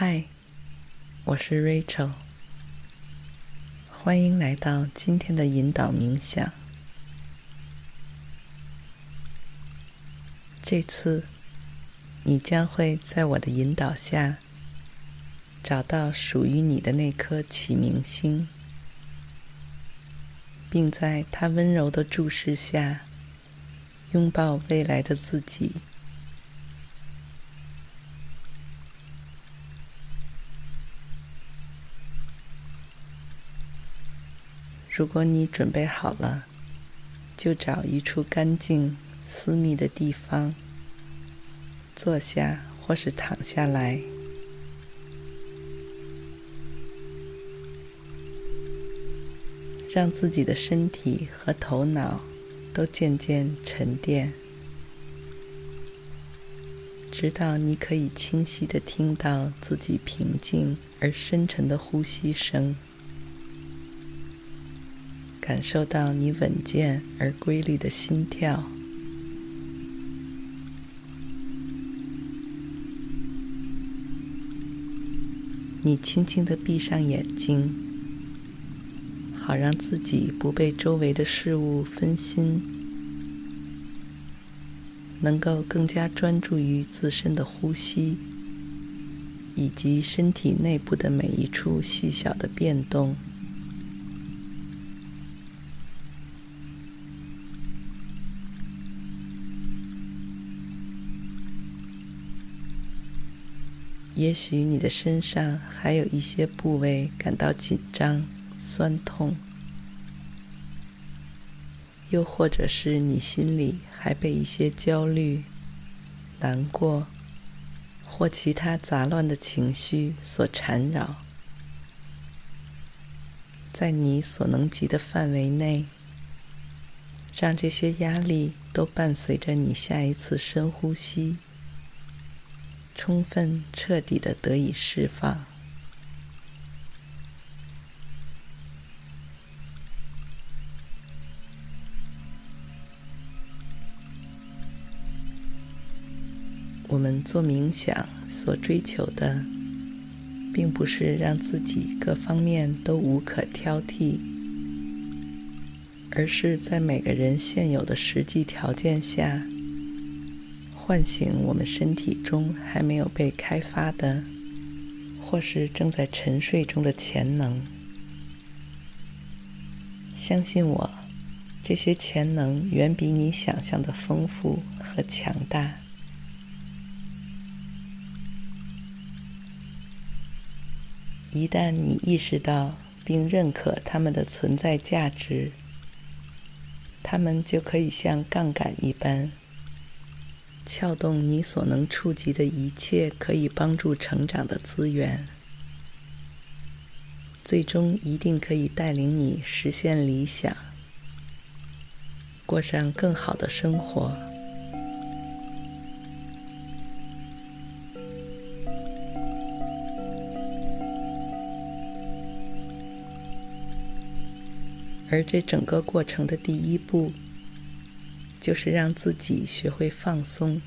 嗨，我是 Rachel，欢迎来到今天的引导冥想。这次，你将会在我的引导下，找到属于你的那颗启明星，并在它温柔的注视下，拥抱未来的自己。如果你准备好了，就找一处干净、私密的地方，坐下或是躺下来，让自己的身体和头脑都渐渐沉淀，直到你可以清晰地听到自己平静而深沉的呼吸声。感受到你稳健而规律的心跳。你轻轻地闭上眼睛，好让自己不被周围的事物分心，能够更加专注于自身的呼吸，以及身体内部的每一处细小的变动。也许你的身上还有一些部位感到紧张、酸痛，又或者是你心里还被一些焦虑、难过或其他杂乱的情绪所缠绕。在你所能及的范围内，让这些压力都伴随着你下一次深呼吸。充分彻底的得以释放，我们做冥想所追求的，并不是让自己各方面都无可挑剔，而是在每个人现有的实际条件下。唤醒我们身体中还没有被开发的，或是正在沉睡中的潜能。相信我，这些潜能远比你想象的丰富和强大。一旦你意识到并认可它们的存在价值，它们就可以像杠杆一般。撬动你所能触及的一切可以帮助成长的资源，最终一定可以带领你实现理想，过上更好的生活。而这整个过程的第一步，就是让自己学会放松。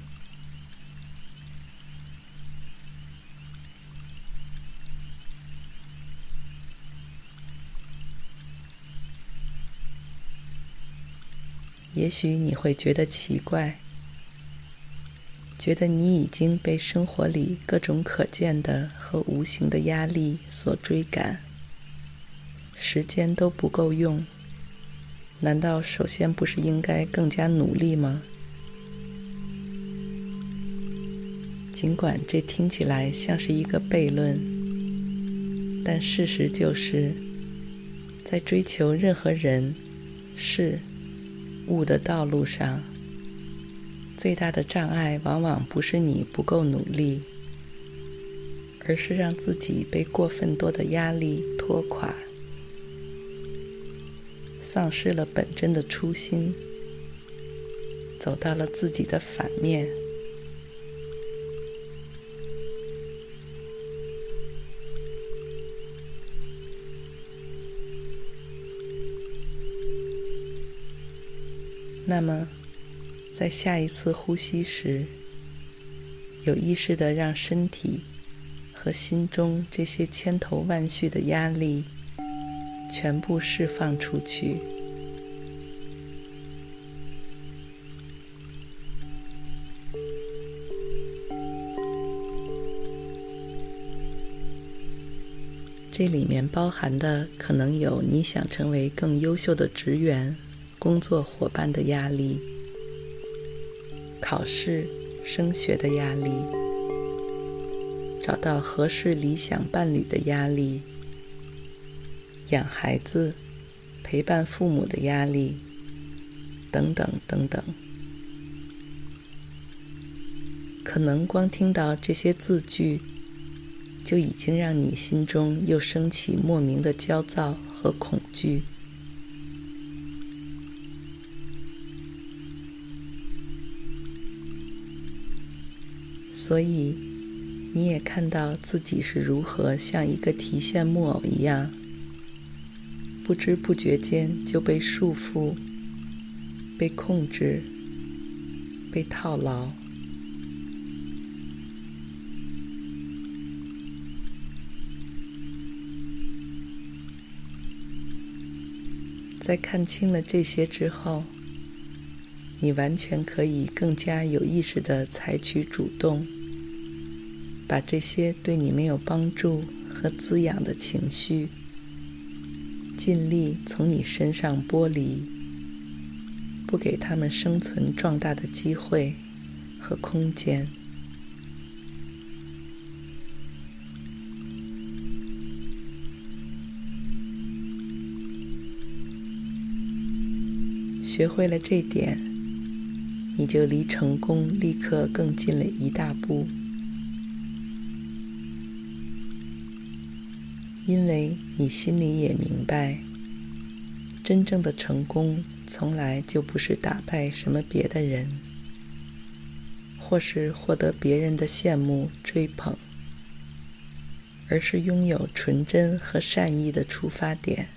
也许你会觉得奇怪，觉得你已经被生活里各种可见的和无形的压力所追赶，时间都不够用。难道首先不是应该更加努力吗？尽管这听起来像是一个悖论，但事实就是，在追求任何人、事、物的道路上，最大的障碍往往不是你不够努力，而是让自己被过分多的压力拖垮，丧失了本真的初心，走到了自己的反面。那么，在下一次呼吸时，有意识的让身体和心中这些千头万绪的压力全部释放出去。这里面包含的可能有你想成为更优秀的职员。工作伙伴的压力，考试、升学的压力，找到合适理想伴侣的压力，养孩子、陪伴父母的压力，等等等等。可能光听到这些字句，就已经让你心中又升起莫名的焦躁和恐惧。所以，你也看到自己是如何像一个提线木偶一样，不知不觉间就被束缚、被控制、被套牢。在看清了这些之后，你完全可以更加有意识地采取主动，把这些对你没有帮助和滋养的情绪，尽力从你身上剥离，不给他们生存壮大的机会和空间。学会了这点。你就离成功立刻更近了一大步，因为你心里也明白，真正的成功从来就不是打败什么别的人，或是获得别人的羡慕追捧，而是拥有纯真和善意的出发点。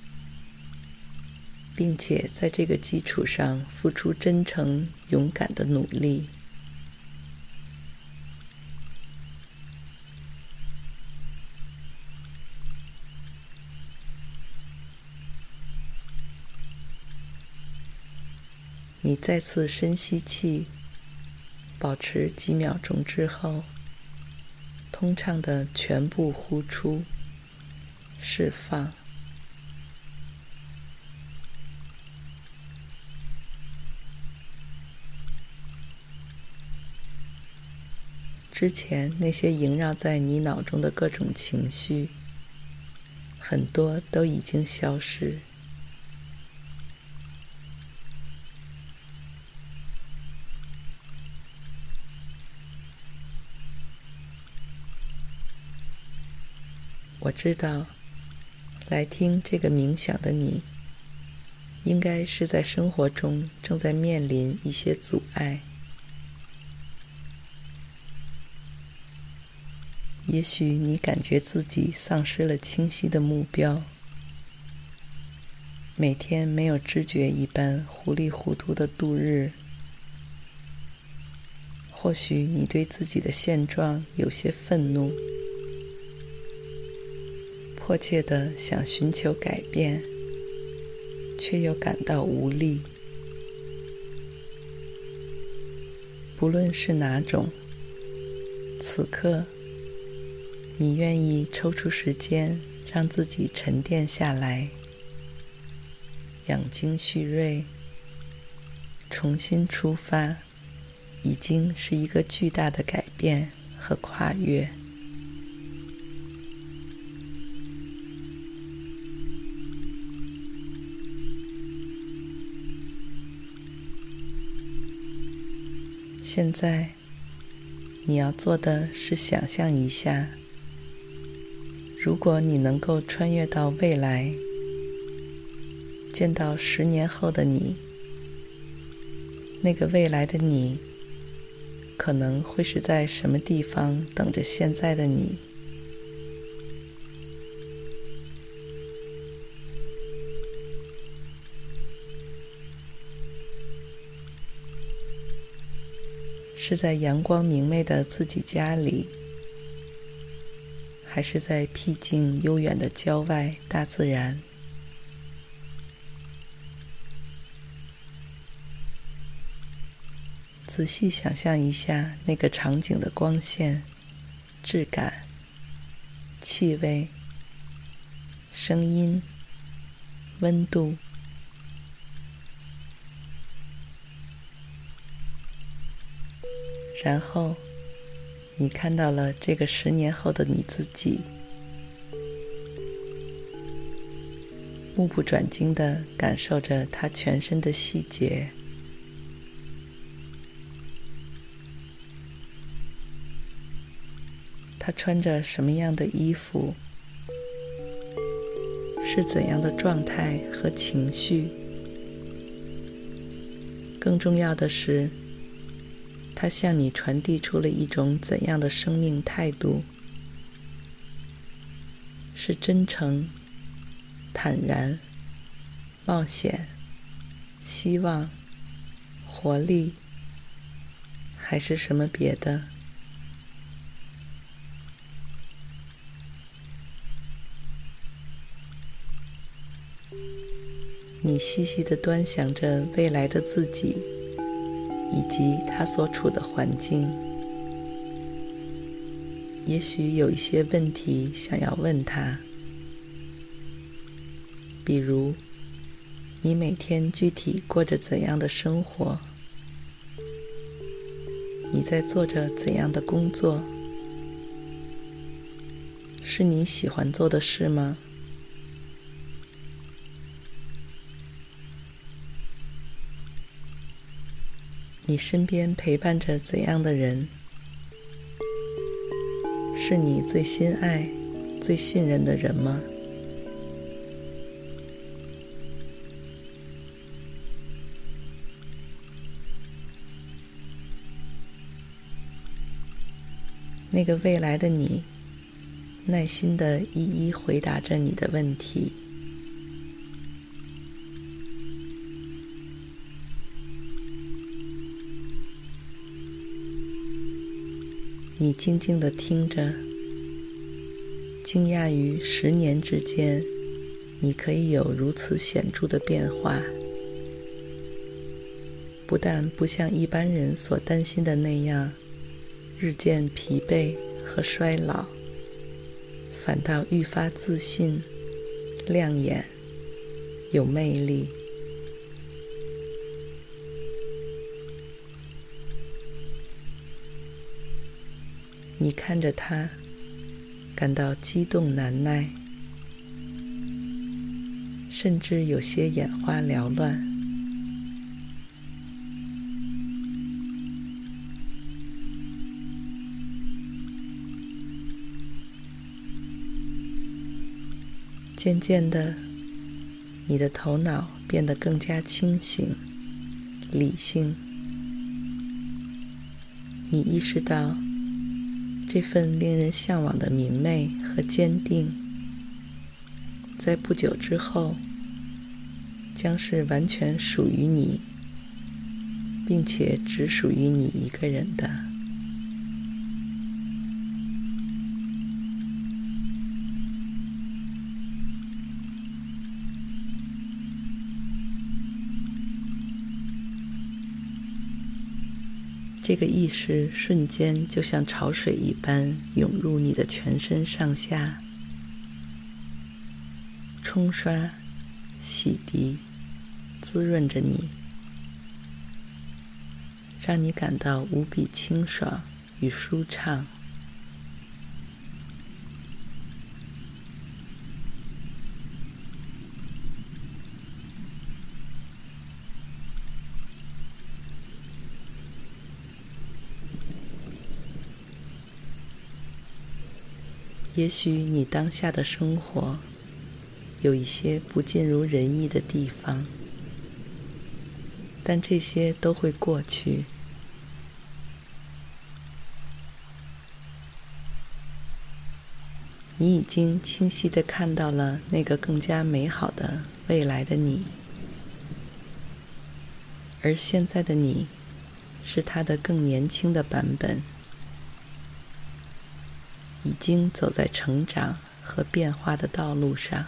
并且在这个基础上付出真诚、勇敢的努力。你再次深吸气，保持几秒钟之后，通畅的全部呼出，释放。之前那些萦绕在你脑中的各种情绪，很多都已经消失。我知道，来听这个冥想的你，应该是在生活中正在面临一些阻碍。也许你感觉自己丧失了清晰的目标，每天没有知觉一般糊里糊涂的度日。或许你对自己的现状有些愤怒，迫切的想寻求改变，却又感到无力。不论是哪种，此刻。你愿意抽出时间让自己沉淀下来，养精蓄锐，重新出发，已经是一个巨大的改变和跨越。现在，你要做的是想象一下，如果你能够穿越到未来，见到十年后的你，那个未来的你，可能会是在什么地方等着现在的你？是在阳光明媚的自己家里，还是在僻静悠远的郊外大自然？仔细想象一下那个场景的光线、质感、气味、声音、温度。然后，你看到了这个十年后的你自己，目不转睛地感受着他全身的细节。他穿着什么样的衣服？是怎样的状态和情绪？更重要的是，他向你传递出了一种怎样的生命态度？是真诚、坦然、冒险、希望、活力，还是什么别的？你细细的端详着未来的自己。以及他所处的环境，也许有一些问题想要问他，比如，你每天具体过着怎样的生活？你在做着怎样的工作？是你喜欢做的事吗？你身边陪伴着怎样的人？是你最心爱、最信任的人吗？那个未来的你，耐心地一一回答着你的问题。你静静地听着，惊讶于十年之间，你可以有如此显著的变化。不但不像一般人所担心的那样，日渐疲惫和衰老，反倒愈发自信、亮眼、有魅力。你看着他，感到激动难耐，甚至有些眼花缭乱。渐渐的，你的头脑变得更加清醒、理性。你意识到。这份令人向往的明媚和坚定，在不久之后，将是完全属于你，并且只属于你一个人的。这个意识瞬间就像潮水一般涌入你的全身上下，冲刷、洗涤、滋润着你，让你感到无比清爽与舒畅。也许你当下的生活有一些不尽如人意的地方，但这些都会过去。你已经清晰地看到了那个更加美好的未来的你，而现在的你是他的更年轻的版本。已经走在成长和变化的道路上。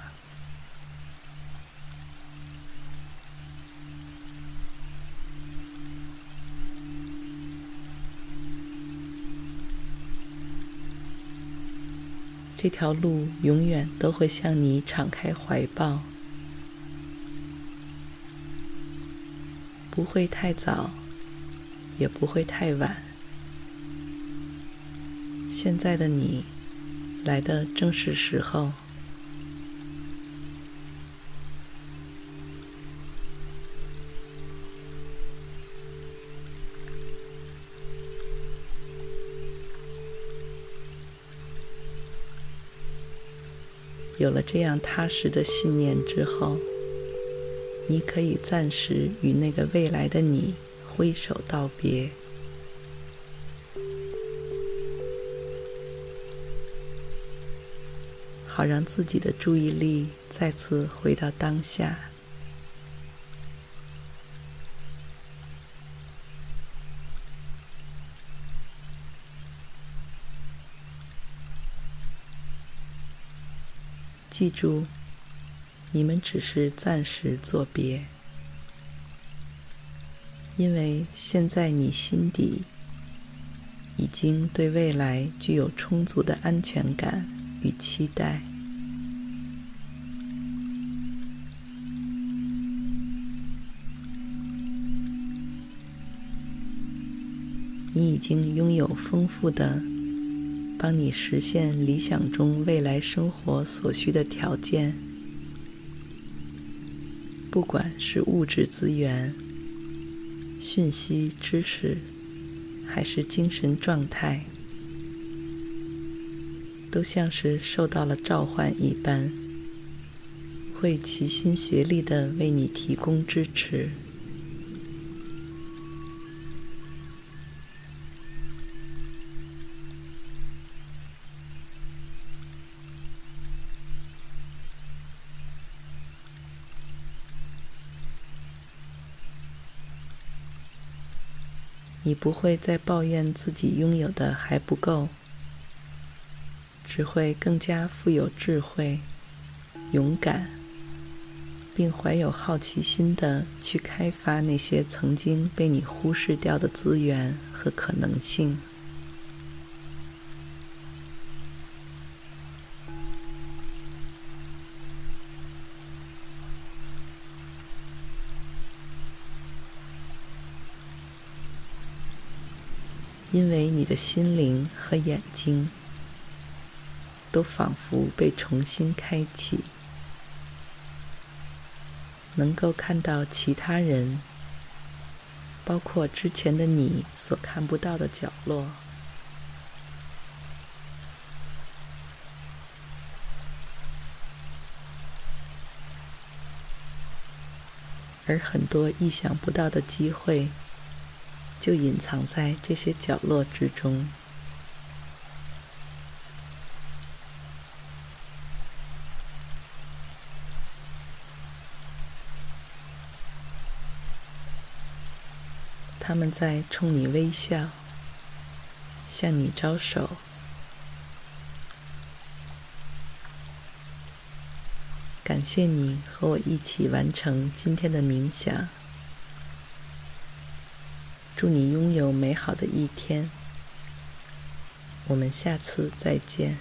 这条路永远都会向你敞开怀抱，不会太早，也不会太晚。现在的你，来的正是时候。有了这样踏实的信念之后，你可以暂时与那个未来的你挥手道别。好让自己的注意力再次回到当下。记住，你们只是暂时作别，因为现在你心底已经对未来具有充足的安全感。与期待，你已经拥有丰富的帮你实现理想中未来生活所需的条件，不管是物质资源、讯息、知识，还是精神状态。都像是受到了召唤一般，会齐心协力的为你提供支持。你不会再抱怨自己拥有的还不够。只会更加富有智慧、勇敢，并怀有好奇心的去开发那些曾经被你忽视掉的资源和可能性。因为你的心灵和眼睛。都仿佛被重新开启，能够看到其他人，包括之前的你所看不到的角落，而很多意想不到的机会，就隐藏在这些角落之中。他们在冲你微笑，向你招手。感谢你和我一起完成今天的冥想。祝你拥有美好的一天。我们下次再见。